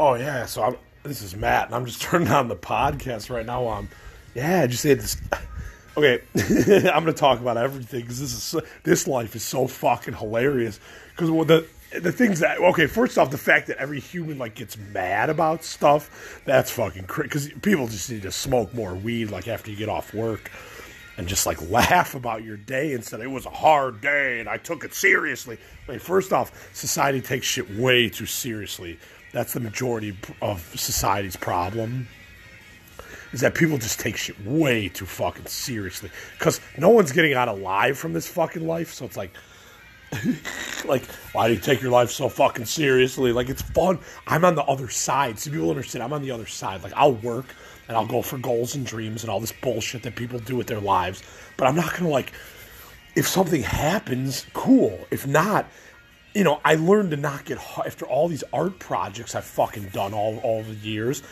Oh yeah, so I'm, this is Matt, and I'm just turning on the podcast right now. Um, yeah, just say this. Okay, I'm to talk about everything because this is this life is so fucking hilarious. Because well, the the things that okay, first off, the fact that every human like gets mad about stuff that's fucking crazy. because people just need to smoke more weed like after you get off work and just like laugh about your day instead. It was a hard day and I took it seriously. Like, first off, society takes shit way too seriously. That's the majority of society's problem. Is that people just take shit way too fucking seriously? Because no one's getting out alive from this fucking life, so it's like, like, why do you take your life so fucking seriously? Like, it's fun. I'm on the other side. So people understand. I'm on the other side. Like, I'll work and I'll go for goals and dreams and all this bullshit that people do with their lives. But I'm not gonna like. If something happens, cool. If not, you know, I learned to not get hu- after all these art projects I've fucking done all all the years.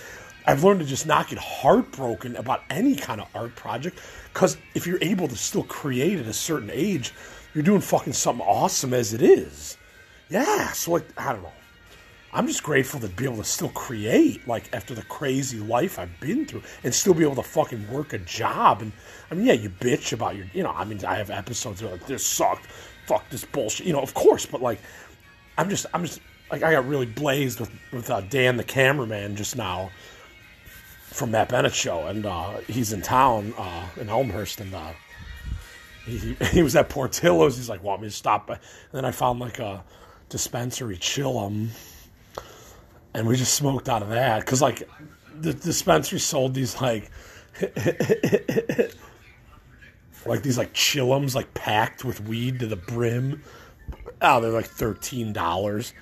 I've learned to just not get heartbroken about any kind of art project because if you're able to still create at a certain age, you're doing fucking something awesome as it is. Yeah, so like I don't know. I'm just grateful to be able to still create, like after the crazy life I've been through, and still be able to fucking work a job. And I mean, yeah, you bitch about your, you know, I mean, I have episodes where like this sucked, fuck this bullshit, you know, of course, but like, I'm just, I'm just like, I got really blazed with with uh, Dan the cameraman just now from Matt Bennett show, and uh, he's in town uh, in Elmhurst, and uh, he, he was at Portillo's. He's like, want me to stop? And then I found like a dispensary, Chillum, and we just smoked out of that because like the dispensary sold these like like these like chillums like packed with weed to the brim. Oh, they're like thirteen dollars.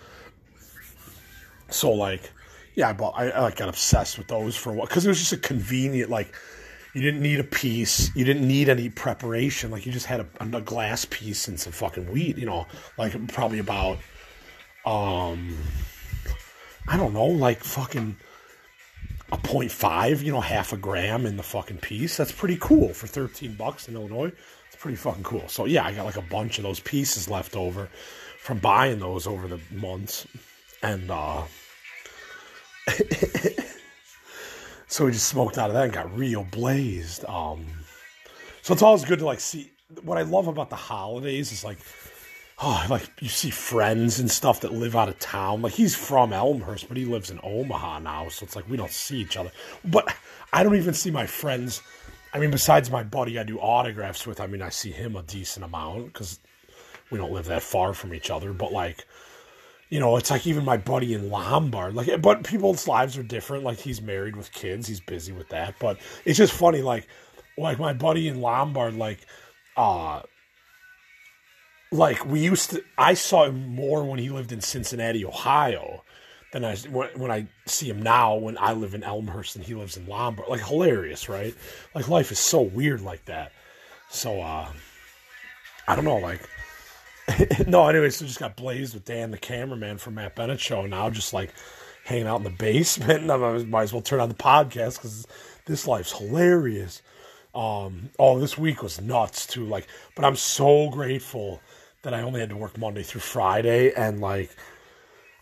So like, yeah, I bought. I, I like got obsessed with those for a while because it was just a convenient like. You didn't need a piece. You didn't need any preparation. Like you just had a, a glass piece and some fucking weed. You know, like probably about um, I don't know, like fucking a point five. You know, half a gram in the fucking piece. That's pretty cool for thirteen bucks in Illinois. It's pretty fucking cool. So yeah, I got like a bunch of those pieces left over from buying those over the months, and uh so we just smoked out of that and got real blazed. Um, so it's always good to like see. What I love about the holidays is like, oh, like you see friends and stuff that live out of town. Like he's from Elmhurst, but he lives in Omaha now, so it's like we don't see each other. But I don't even see my friends. I mean, besides my buddy I do autographs with, I mean, I see him a decent amount because we don't live that far from each other. But like, you know, it's like even my buddy in Lombard, like, but people's lives are different. Like, he's married with kids, he's busy with that. But it's just funny, like, like my buddy in Lombard, like, uh, like we used to, I saw him more when he lived in Cincinnati, Ohio, than I when, I see him now when I live in Elmhurst and he lives in Lombard. Like, hilarious, right? Like, life is so weird like that. So, uh, I don't know, like, no, anyway, so just got blazed with Dan, the cameraman from Matt Bennett show. Now just like hanging out in the basement. And I might as well turn on the podcast because this life's hilarious. Um, oh, this week was nuts too. Like, but I'm so grateful that I only had to work Monday through Friday, and like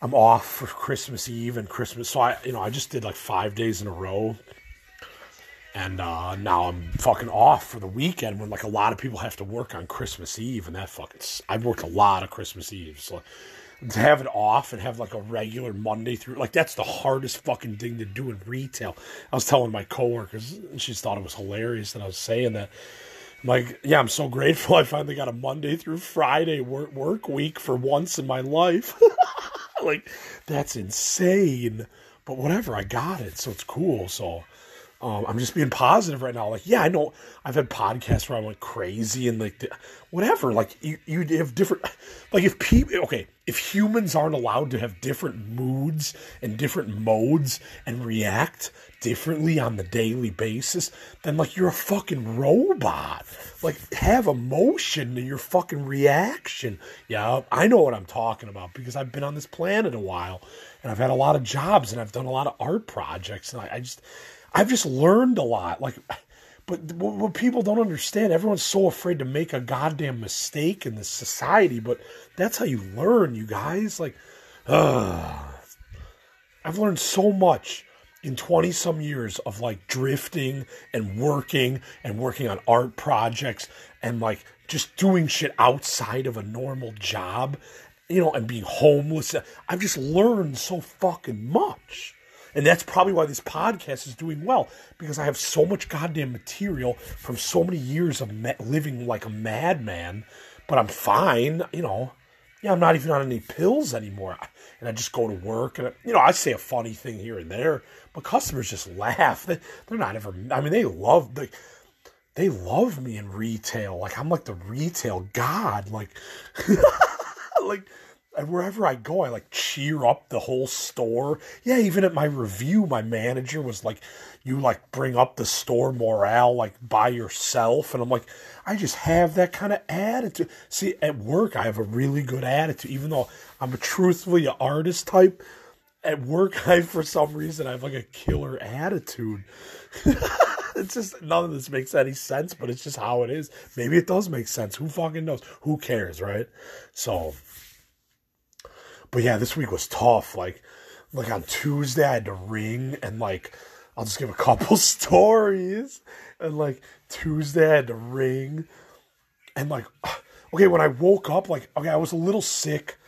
I'm off for Christmas Eve and Christmas. So I, you know, I just did like five days in a row and uh, now I'm fucking off for the weekend when like a lot of people have to work on Christmas Eve, and that fucking I've worked a lot of Christmas Eve, so to have it off and have like a regular Monday through like that's the hardest fucking thing to do in retail. I was telling my coworkers, and she thought it was hilarious that I was saying that. Like, yeah, I'm so grateful I finally got a Monday through Friday work work week for once in my life. like that's insane, but whatever, I got it, so it's cool. So. Um, I'm just being positive right now. Like, yeah, I know I've had podcasts where I went crazy and like, whatever. Like, you, you have different, like, if people, okay, if humans aren't allowed to have different moods and different modes and react differently on the daily basis, then like you're a fucking robot. Like, have emotion in your fucking reaction. Yeah, I know what I'm talking about because I've been on this planet a while and I've had a lot of jobs and I've done a lot of art projects and I, I just, I've just learned a lot. Like, but what people don't understand, everyone's so afraid to make a goddamn mistake in this society. But that's how you learn, you guys. Like, uh, I've learned so much in 20 some years of like drifting and working and working on art projects and like just doing shit outside of a normal job, you know, and being homeless. I've just learned so fucking much. And that's probably why this podcast is doing well because I have so much goddamn material from so many years of ma- living like a madman, but I'm fine, you know. Yeah, I'm not even on any pills anymore. And I just go to work and, you know, I say a funny thing here and there, but customers just laugh. They, they're not ever, I mean, they love, they, they love me in retail. Like, I'm like the retail god. Like, like, wherever I go, I like cheer up the whole store. Yeah, even at my review, my manager was like, "You like bring up the store morale like by yourself," and I'm like, I just have that kind of attitude. See, at work, I have a really good attitude, even though I'm a truthfully an artist type. At work, I for some reason I have like a killer attitude. it's just none of this makes any sense, but it's just how it is. Maybe it does make sense. Who fucking knows? Who cares, right? So but yeah, this week was tough. Like, like on Tuesday, I had to ring and like, I'll just give a couple stories. And like Tuesday, I had to ring and like, okay, when I woke up, like, okay, I was a little sick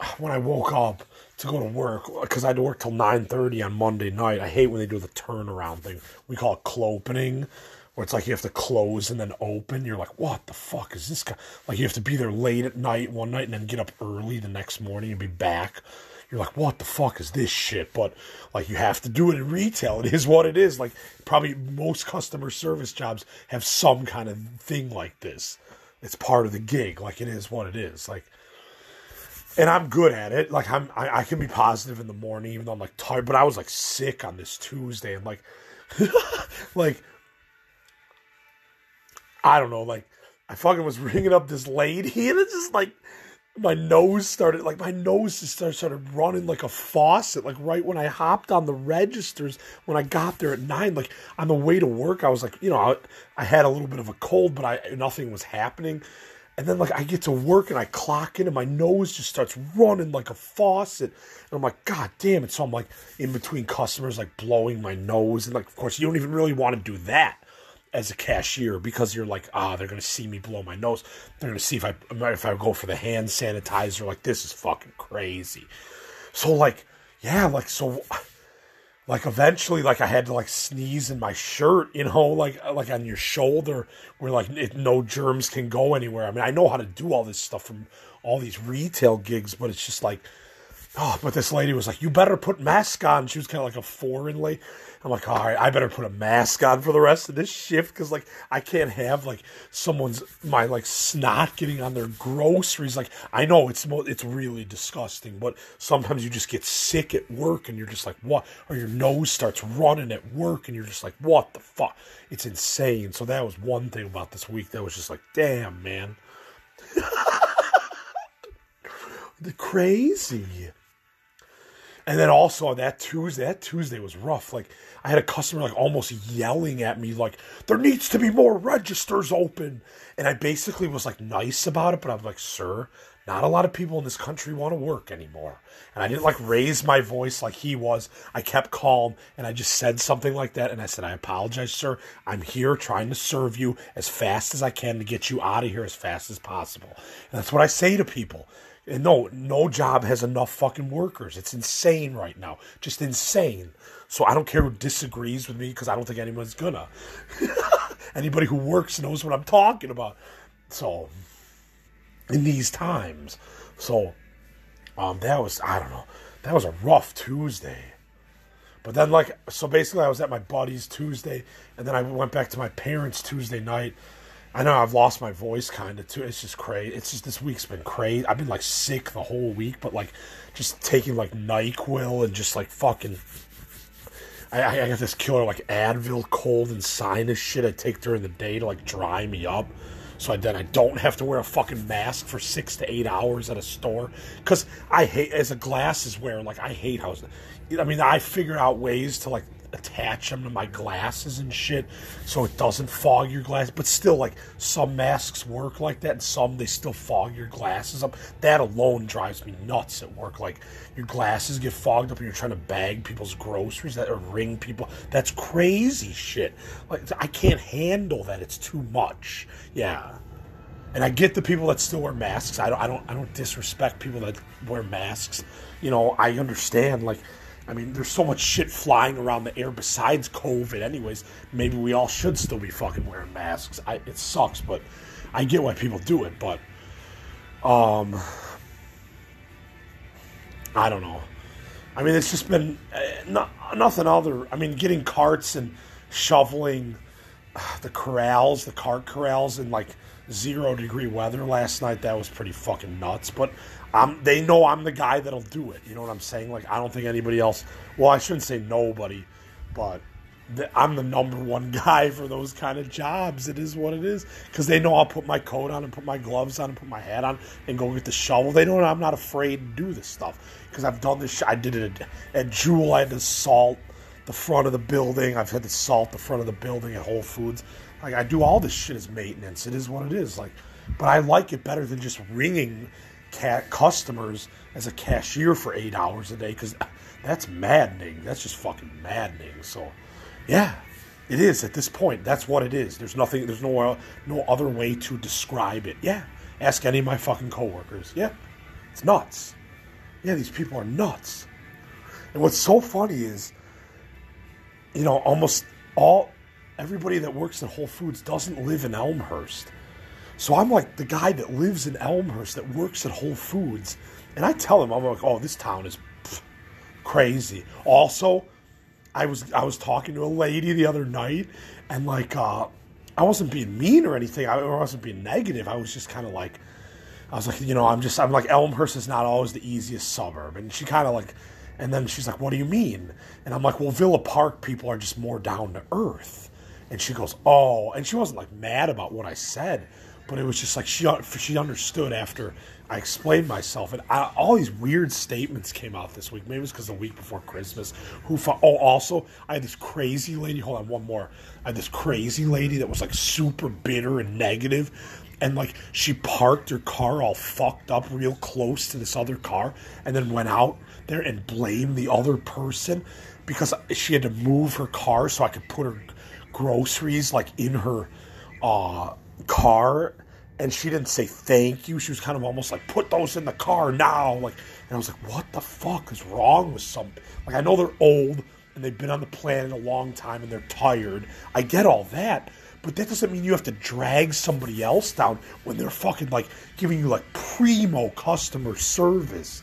when I woke up to go to work because I had to work till nine thirty on Monday night. I hate when they do the turnaround thing. We call it clopening where it's like you have to close and then open. You're like, what the fuck is this guy? Like you have to be there late at night one night and then get up early the next morning and be back. You're like, what the fuck is this shit? But like you have to do it in retail. It is what it is. Like probably most customer service jobs have some kind of thing like this. It's part of the gig. Like it is what it is. Like and I'm good at it. Like I'm, I, I, can be positive in the morning, even though I'm like tired. But I was like sick on this Tuesday, and like, like I don't know, like I fucking was ringing up this lady, and it's just like my nose started, like my nose just started, running like a faucet. Like right when I hopped on the registers, when I got there at nine, like on the way to work, I was like, you know, I, I had a little bit of a cold, but I nothing was happening. And then like I get to work and I clock in and my nose just starts running like a faucet. And I'm like, God damn it. So I'm like in between customers, like blowing my nose. And like, of course, you don't even really want to do that as a cashier because you're like, ah, they're gonna see me blow my nose. They're gonna see if I if I go for the hand sanitizer. Like this is fucking crazy. So like, yeah, like so, like eventually, like I had to like sneeze in my shirt, you know, like like on your shoulder where like it, no germs can go anywhere. I mean, I know how to do all this stuff from all these retail gigs, but it's just like Oh, but this lady was like, "You better put mask on." She was kind of like a foreign lady. I'm like, "All right, I better put a mask on for the rest of this shift because like I can't have like someone's my like snot getting on their groceries. Like I know it's it's really disgusting, but sometimes you just get sick at work and you're just like, "What?" Or your nose starts running at work and you're just like, "What the fuck?" It's insane. So that was one thing about this week that was just like, "Damn, man." the crazy. And then also on that Tuesday, that Tuesday was rough. Like I had a customer like almost yelling at me, like, there needs to be more registers open. And I basically was like nice about it, but I'm like, sir, not a lot of people in this country want to work anymore. And I didn't like raise my voice like he was. I kept calm and I just said something like that. And I said, I apologize, sir. I'm here trying to serve you as fast as I can to get you out of here as fast as possible. And that's what I say to people. And no, no job has enough fucking workers. It's insane right now. Just insane. So I don't care who disagrees with me because I don't think anyone's gonna. Anybody who works knows what I'm talking about. So, in these times. So, um, that was, I don't know, that was a rough Tuesday. But then, like, so basically, I was at my buddy's Tuesday, and then I went back to my parents' Tuesday night I know I've lost my voice kind of too. It's just crazy. It's just this week's been crazy. I've been like sick the whole week, but like just taking like Nyquil and just like fucking. I, I got this killer like Advil cold and sinus shit I take during the day to like dry me up. So I, then I don't have to wear a fucking mask for six to eight hours at a store. Because I hate, as a glasses wearer, like I hate how. I mean, I figure out ways to like attach them to my glasses and shit so it doesn't fog your glass. But still, like some masks work like that, and some they still fog your glasses up. That alone drives me nuts at work. Like your glasses get fogged up, and you're trying to bag people's groceries that or ring people. That's crazy shit. Like I can't handle that. It's too much. Yeah. And I get the people that still wear masks. I don't, I don't, I don't disrespect people that wear masks. You know, I understand. Like, I mean, there's so much shit flying around the air besides COVID. Anyways, maybe we all should still be fucking wearing masks. I, it sucks, but I get why people do it. But, um, I don't know. I mean, it's just been uh, no, nothing other. I mean, getting carts and shoveling uh, the corrals, the cart corrals, and like zero degree weather last night. That was pretty fucking nuts. But um, they know I'm the guy that'll do it. You know what I'm saying? Like I don't think anybody else. Well, I shouldn't say nobody, but the, I'm the number one guy for those kind of jobs. It is what it is because they know I'll put my coat on and put my gloves on and put my hat on and go get the shovel. They know I'm not afraid to do this stuff because I've done this. Sh- I did it at, at Jewel. I had to salt the front of the building. I've had to salt the front of the building at Whole Foods. Like I do all this shit as maintenance. It is what it is. Like, but I like it better than just ringing cat customers as a cashier for eight hours a day because that's maddening. That's just fucking maddening. So, yeah, it is at this point. That's what it is. There's nothing. There's no uh, no other way to describe it. Yeah, ask any of my fucking coworkers. Yeah, it's nuts. Yeah, these people are nuts. And what's so funny is, you know, almost all everybody that works at Whole Foods doesn't live in Elmhurst. So I'm like the guy that lives in Elmhurst that works at Whole Foods. And I tell him, I'm like, oh, this town is crazy. Also, I was I was talking to a lady the other night, and like uh, I wasn't being mean or anything. I wasn't being negative. I was just kind of like, I was like, you know, I'm just I'm like Elmhurst is not always the easiest suburb, and she kind of like, and then she's like, what do you mean? And I'm like, well, Villa Park people are just more down to earth. And she goes, "Oh," and she wasn't like mad about what I said, but it was just like she she understood after I explained myself, and I, all these weird statements came out this week. Maybe it's because the week before Christmas. Who? oh, also, I had this crazy lady. Hold on, one more. I had this crazy lady that was like super bitter and negative, and like she parked her car all fucked up real close to this other car, and then went out there and blamed the other person because she had to move her car so I could put her groceries like in her uh, car and she didn't say thank you. She was kind of almost like, put those in the car now. Like, and I was like, what the fuck is wrong with some? Like, I know they're old and they've been on the planet a long time and they're tired. I get all that, but that doesn't mean you have to drag somebody else down when they're fucking like giving you like primo customer service.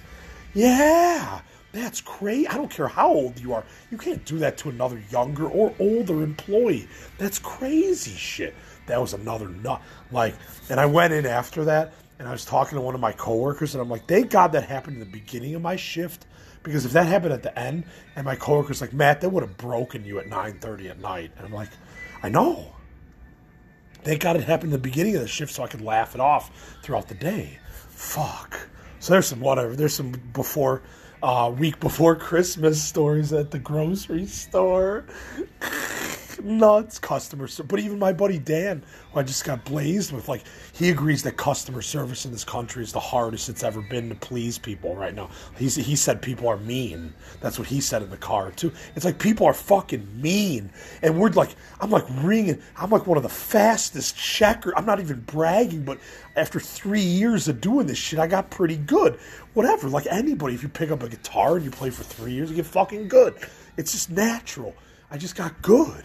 Yeah, that's crazy. I don't care how old you are. You can't do that to another younger or older employee. That's crazy shit. That was another nut. Like, and I went in after that and I was talking to one of my coworkers and I'm like, thank God that happened in the beginning of my shift because if that happened at the end and my coworker's like, Matt, that would have broken you at 9:30 at night. And I'm like, I know. Thank God it happened in the beginning of the shift so I could laugh it off throughout the day. Fuck. So there's some whatever. There's some before uh, week before Christmas stories at the grocery store. Nuts customer service. But even my buddy Dan, who I just got blazed with, like, he agrees that customer service in this country is the hardest it's ever been to please people right now. He's, he said people are mean. That's what he said in the car, too. It's like people are fucking mean. And we're like, I'm like ringing. I'm like one of the fastest checker. I'm not even bragging, but after three years of doing this shit, I got pretty good. Whatever. Like anybody, if you pick up a guitar and you play for three years, you get fucking good. It's just natural. I just got good.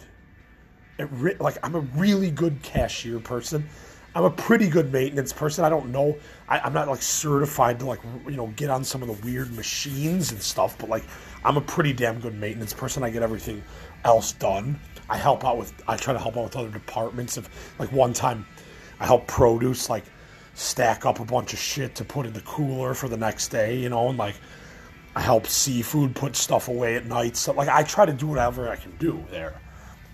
Re- like I'm a really good cashier person. I'm a pretty good maintenance person. I don't know. I, am not like certified to like you know get on some of the weird machines and stuff, but like I'm a pretty damn good maintenance person. I get everything else done. I help out with. I try to help out with other departments. If like one time, I help produce like stack up a bunch of shit to put in the cooler for the next day, you know, and like I help seafood put stuff away at night. So like I try to do whatever I can do there.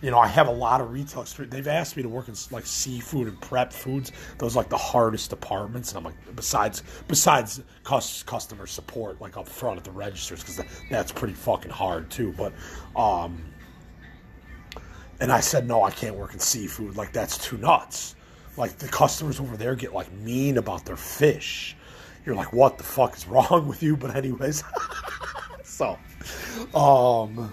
You know, I have a lot of retail experience. They've asked me to work in like seafood and prep foods. Those like the hardest departments, and I'm like, besides besides customer support, like up front at the registers, because that's pretty fucking hard too. But um, And I said, no, I can't work in seafood. Like, that's too nuts. Like, the customers over there get, like, mean about their fish. You're like, what the fuck is wrong with you? But, anyways. so, um,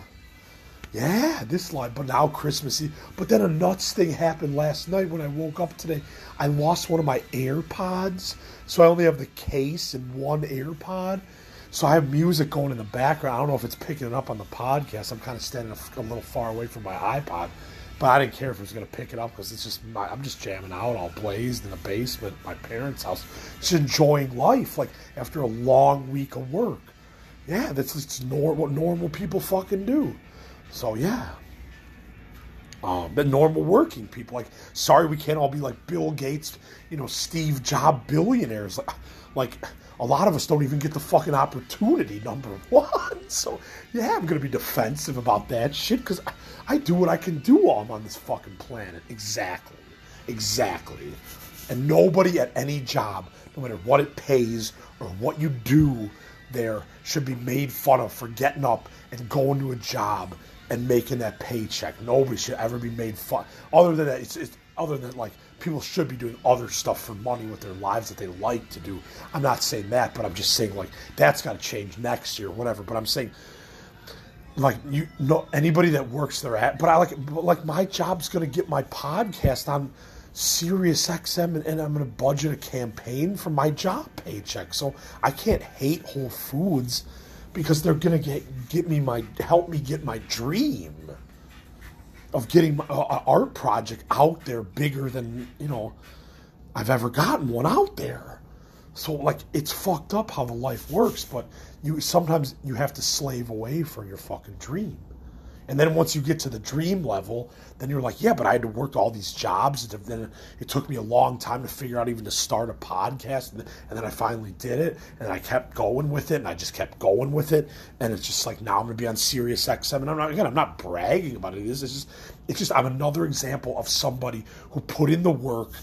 yeah, this line. But now Christmas Eve. But then a nuts thing happened last night when I woke up today. I lost one of my AirPods. So I only have the case and one AirPod. So I have music going in the background. I don't know if it's picking it up on the podcast. I'm kind of standing a, a little far away from my iPod, but I didn't care if it was going to pick it up because it's just my, I'm just jamming out all blazed in the basement, my parents' house, just enjoying life. Like after a long week of work, yeah, that's just nor- what normal people fucking do. So yeah, um, the normal working people. Like, sorry, we can't all be like Bill Gates, you know, Steve Jobs billionaires. Like, like a lot of us don't even get the fucking opportunity, number one. So, yeah, I'm to be defensive about that shit because I, I, do what I can do while I'm on this fucking planet. Exactly. Exactly. And nobody at any job, no matter what it pays or what you do there, should be made fun of for getting up and going to a job and making that paycheck. Nobody should ever be made fun. Other than that, it's, it's other than like people should be doing other stuff for money with their lives that they like to do. I'm not saying that, but I'm just saying like that's got to change next year, whatever. But I'm saying like you know anybody that works there at, but I like like my job's gonna get my podcast on Sirius XM and, and I'm gonna budget a campaign for my job paycheck. So I can't hate Whole Foods because they're gonna get get me my help me get my dream of getting an art project out there bigger than you know I've ever gotten one out there. So like it's fucked up how the life works, but you sometimes you have to slave away for your fucking dream. And then once you get to the dream level, then you're like, yeah, but I had to work all these jobs. And then it took me a long time to figure out even to start a podcast. And then I finally did it. And I kept going with it. And I just kept going with it. And it's just like, now I'm going to be on Sirius XM. And I'm not, again, I'm not bragging about it. It's just, it's just, I'm another example of somebody who put in the work –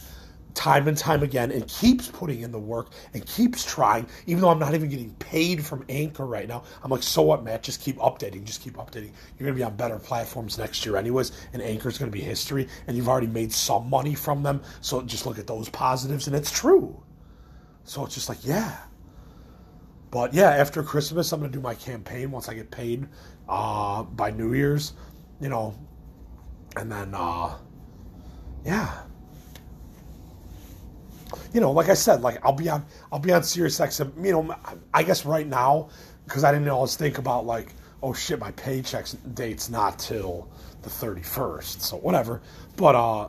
time and time again and keeps putting in the work and keeps trying, even though I'm not even getting paid from Anchor right now. I'm like, so what, Matt? Just keep updating, just keep updating. You're going to be on better platforms next year, anyways, and Anchor's going to be history, and you've already made some money from them. So just look at those positives, and it's true. So it's just like, yeah. But yeah, after Christmas, I'm going to do my campaign once I get paid uh, by New Year's, you know, and then, uh, yeah you know, like I said, like I'll be on I'll be on Sirius XM. You know, I guess right now because I didn't always think about like, oh shit, my paycheck date's not till the thirty first, so whatever. But uh,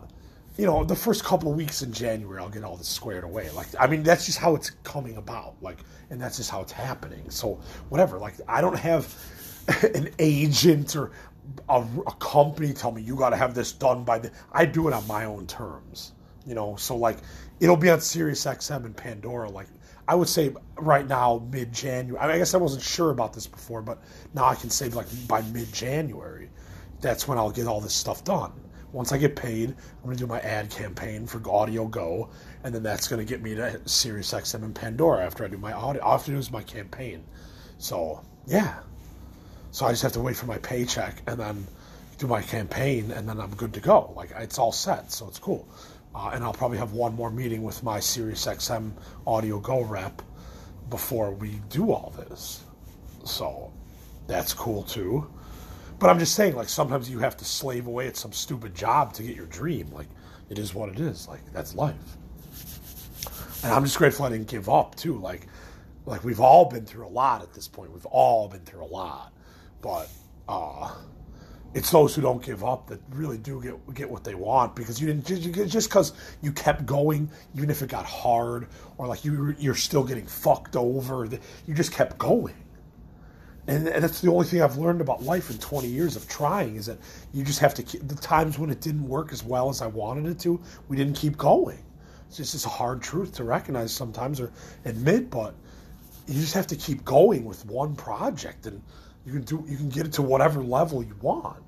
you know, the first couple of weeks in January, I'll get all this squared away. Like, I mean, that's just how it's coming about. Like, and that's just how it's happening. So whatever. Like, I don't have an agent or a, a company tell me you got to have this done by the. I do it on my own terms you know so like it'll be on Sirius XM and Pandora like I would say right now mid January. I, mean, I guess I wasn't sure about this before, but now I can say like by mid January, that's when I'll get all this stuff done. Once I get paid, I'm going to do my ad campaign for Audio Go, and then that's going to get me to Sirius XM and Pandora after I do my audio. All I do my campaign. So yeah, so I just have to wait for my paycheck and then do my campaign, and then I'm good to go. Like it's all set, so it's cool. Uh, and I'll probably have one more meeting with my SiriusXM Audio Go rep before we do all this. So that's cool too. But I'm just saying, like, sometimes you have to slave away at some stupid job to get your dream. Like, it is what it is. Like, that's life. And I'm just grateful I didn't give up too. Like, like we've all been through a lot at this point. We've all been through a lot. But uh it's those who don't give up that really do get get what they want because you didn't just because you kept going even if it got hard or like you you're still getting fucked over you just kept going. And, and that's the only thing I've learned about life in 20 years of trying is that you just have to keep the times when it didn't work as well as I wanted it to we didn't keep going. It's just a hard truth to recognize sometimes or admit but you just have to keep going with one project and you can do you can get it to whatever level you want.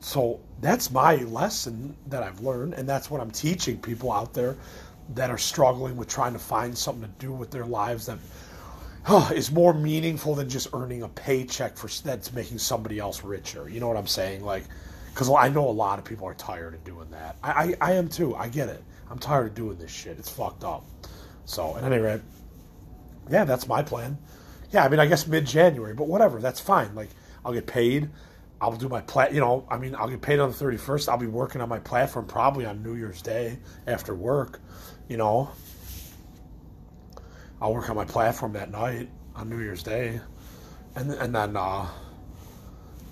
So that's my lesson that I've learned, and that's what I'm teaching people out there that are struggling with trying to find something to do with their lives that oh, is more meaningful than just earning a paycheck for that's making somebody else richer. You know what I'm saying? Like, because I know a lot of people are tired of doing that. I, I, I am too. I get it. I'm tired of doing this shit. It's fucked up. So at any rate, yeah, that's my plan. Yeah, I mean, I guess mid January, but whatever. That's fine. Like I'll get paid. I'll do my plat. You know, I mean, I'll get paid on the 31st. I'll be working on my platform probably on New Year's Day after work. You know, I'll work on my platform that night on New Year's Day, and and then uh,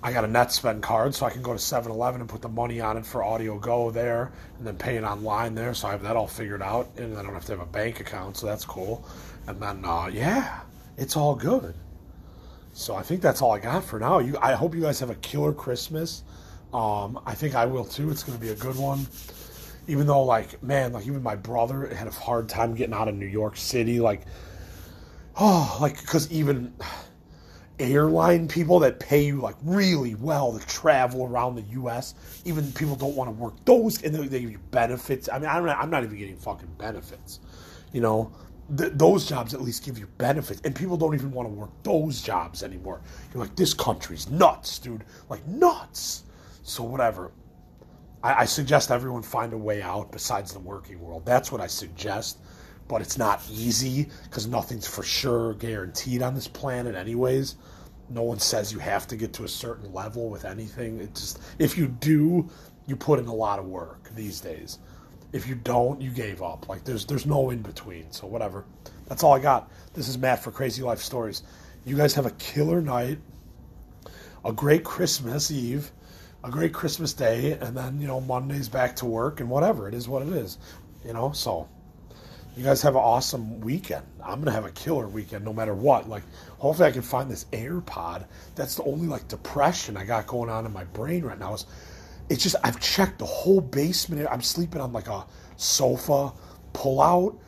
I got a Netspend card, so I can go to 7-Eleven and put the money on it for Audio Go there, and then pay it online there. So I have that all figured out, and I don't have to have a bank account, so that's cool. And then uh, yeah, it's all good. So I think that's all I got for now. You, I hope you guys have a killer Christmas. Um, I think I will too. It's going to be a good one. Even though, like, man, like even my brother had a hard time getting out of New York City. Like, oh, like because even airline people that pay you like really well to travel around the U.S. Even people don't want to work those, and they, they give you benefits. I mean, I'm not, I'm not even getting fucking benefits. You know, th- those jobs at least give you benefits, and people don't even want to work those jobs anymore. You're like, this country's nuts, dude. Like nuts. So whatever. I, I suggest everyone find a way out besides the working world. That's what I suggest. But it's not easy because nothing's for sure guaranteed on this planet, anyways. No one says you have to get to a certain level with anything. It just if you do, you put in a lot of work these days. If you don't, you gave up. Like there's there's no in between. So whatever. That's all I got. This is Matt for Crazy Life Stories. You guys have a killer night, a great Christmas Eve, a great Christmas Day, and then you know Monday's back to work and whatever. It is what it is. You know, so you guys have an awesome weekend. I'm gonna have a killer weekend no matter what. Like, hopefully, I can find this AirPod. That's the only like depression I got going on in my brain right now. Is it's just I've checked the whole basement. I'm sleeping on like a sofa, pull out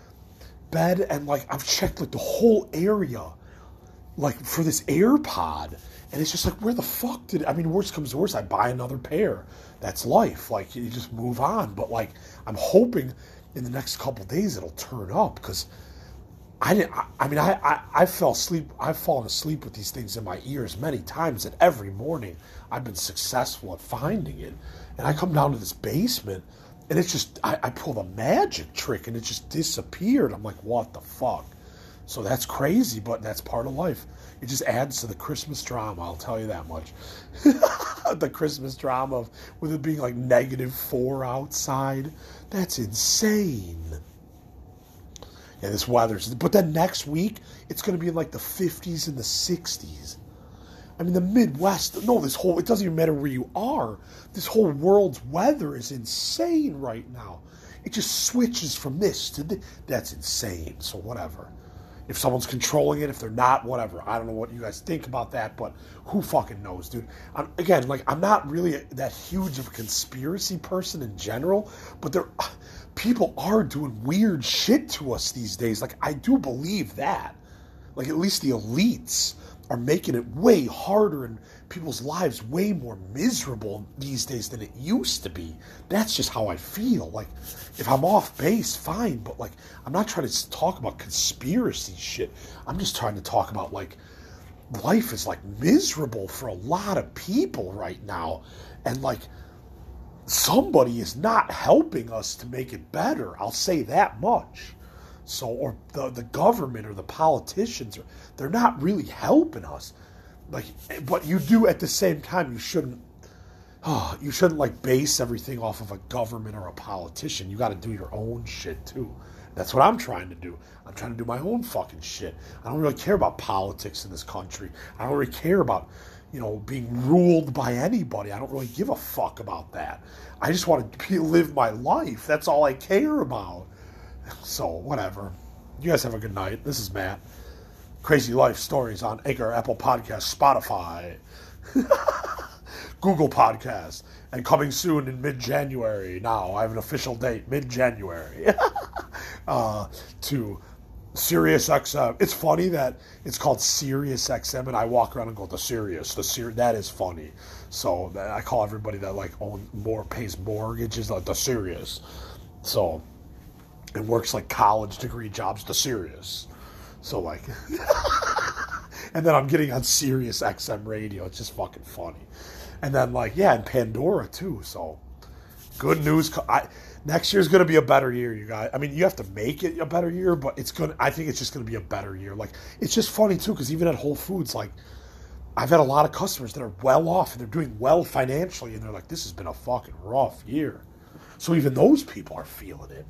bed, and like I've checked like the whole area, like for this AirPod, and it's just like where the fuck did I mean? Worst comes to worst, I buy another pair. That's life. Like you just move on. But like I'm hoping in the next couple days it'll turn up because I didn't. I, I mean, I, I I fell asleep. I've fallen asleep with these things in my ears many times, and every morning I've been successful at finding it. And I come down to this basement, and it's just I, I pull the magic trick, and it just disappeared. I'm like, what the fuck? So that's crazy, but that's part of life. It just adds to the Christmas drama. I'll tell you that much. the Christmas drama of with it being like negative four outside. That's insane. Yeah, this weather's. But then next week, it's going to be in like the 50s and the 60s. I mean, the Midwest. No, this whole. It doesn't even matter where you are. This whole world's weather is insane right now. It just switches from this to this. That's insane. So whatever. If someone's controlling it, if they're not, whatever. I don't know what you guys think about that, but who fucking knows, dude? I'm, again, like I'm not really that huge of a conspiracy person in general, but there, uh, people are doing weird shit to us these days. Like I do believe that. Like at least the elites are making it way harder and people's lives way more miserable these days than it used to be. That's just how I feel. Like, if I'm off base, fine, but like, I'm not trying to talk about conspiracy shit. I'm just trying to talk about like, life is like miserable for a lot of people right now. And like, somebody is not helping us to make it better. I'll say that much. So, or the, the government or the politicians, or, they're not really helping us. Like, but you do at the same time, you shouldn't, oh, you shouldn't like base everything off of a government or a politician. You got to do your own shit too. That's what I'm trying to do. I'm trying to do my own fucking shit. I don't really care about politics in this country. I don't really care about, you know, being ruled by anybody. I don't really give a fuck about that. I just want to live my life. That's all I care about. So, whatever. You guys have a good night. This is Matt. Crazy Life Stories on Anchor, Apple Podcast, Spotify, Google Podcast, and coming soon in mid January. Now, I have an official date, mid January, uh, to Sirius XM. It's funny that it's called Sirius XM, and I walk around and go, the Sirius, the Sirius. That is funny. So I call everybody that like own more pays mortgages like the Sirius. So it works like college degree jobs to Sirius. So like, and then I'm getting on Sirius XM radio. It's just fucking funny. and then like yeah, and Pandora too. So good news. I, next year's going to be a better year, you guys. I mean, you have to make it a better year, but it's going. to I think it's just going to be a better year. Like it's just funny too, because even at Whole Foods, like I've had a lot of customers that are well off and they're doing well financially, and they're like, "This has been a fucking rough year." So even those people are feeling it.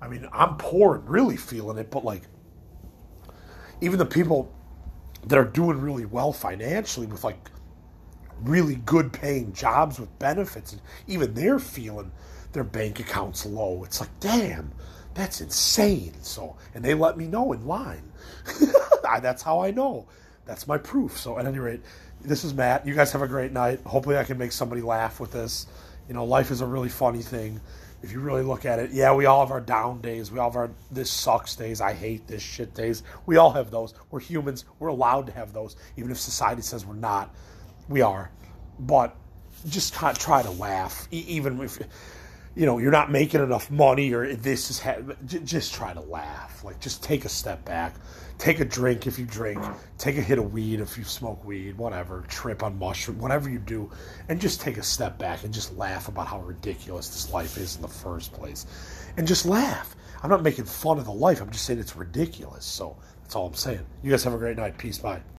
I mean, I'm poor and really feeling it, but like even the people that are doing really well financially with like really good paying jobs with benefits and even they're feeling their bank accounts low. It's like damn that's insane. So and they let me know in line. That's how i know. That's my proof. So at any rate this is matt. You guys have a great night. Hopefully i can make somebody laugh with this. You know life is a really funny thing if you really look at it, yeah, we all have our down days. We all have our this sucks days. I hate this shit days. We all have those. We're humans. We're allowed to have those, even if society says we're not. We are, but just try to laugh, even if you know you're not making enough money or this is. Ha- just try to laugh. Like just take a step back take a drink if you drink, take a hit of weed if you smoke weed, whatever, trip on mushroom, whatever you do, and just take a step back and just laugh about how ridiculous this life is in the first place. And just laugh. I'm not making fun of the life, I'm just saying it's ridiculous. So that's all I'm saying. You guys have a great night. Peace. Bye.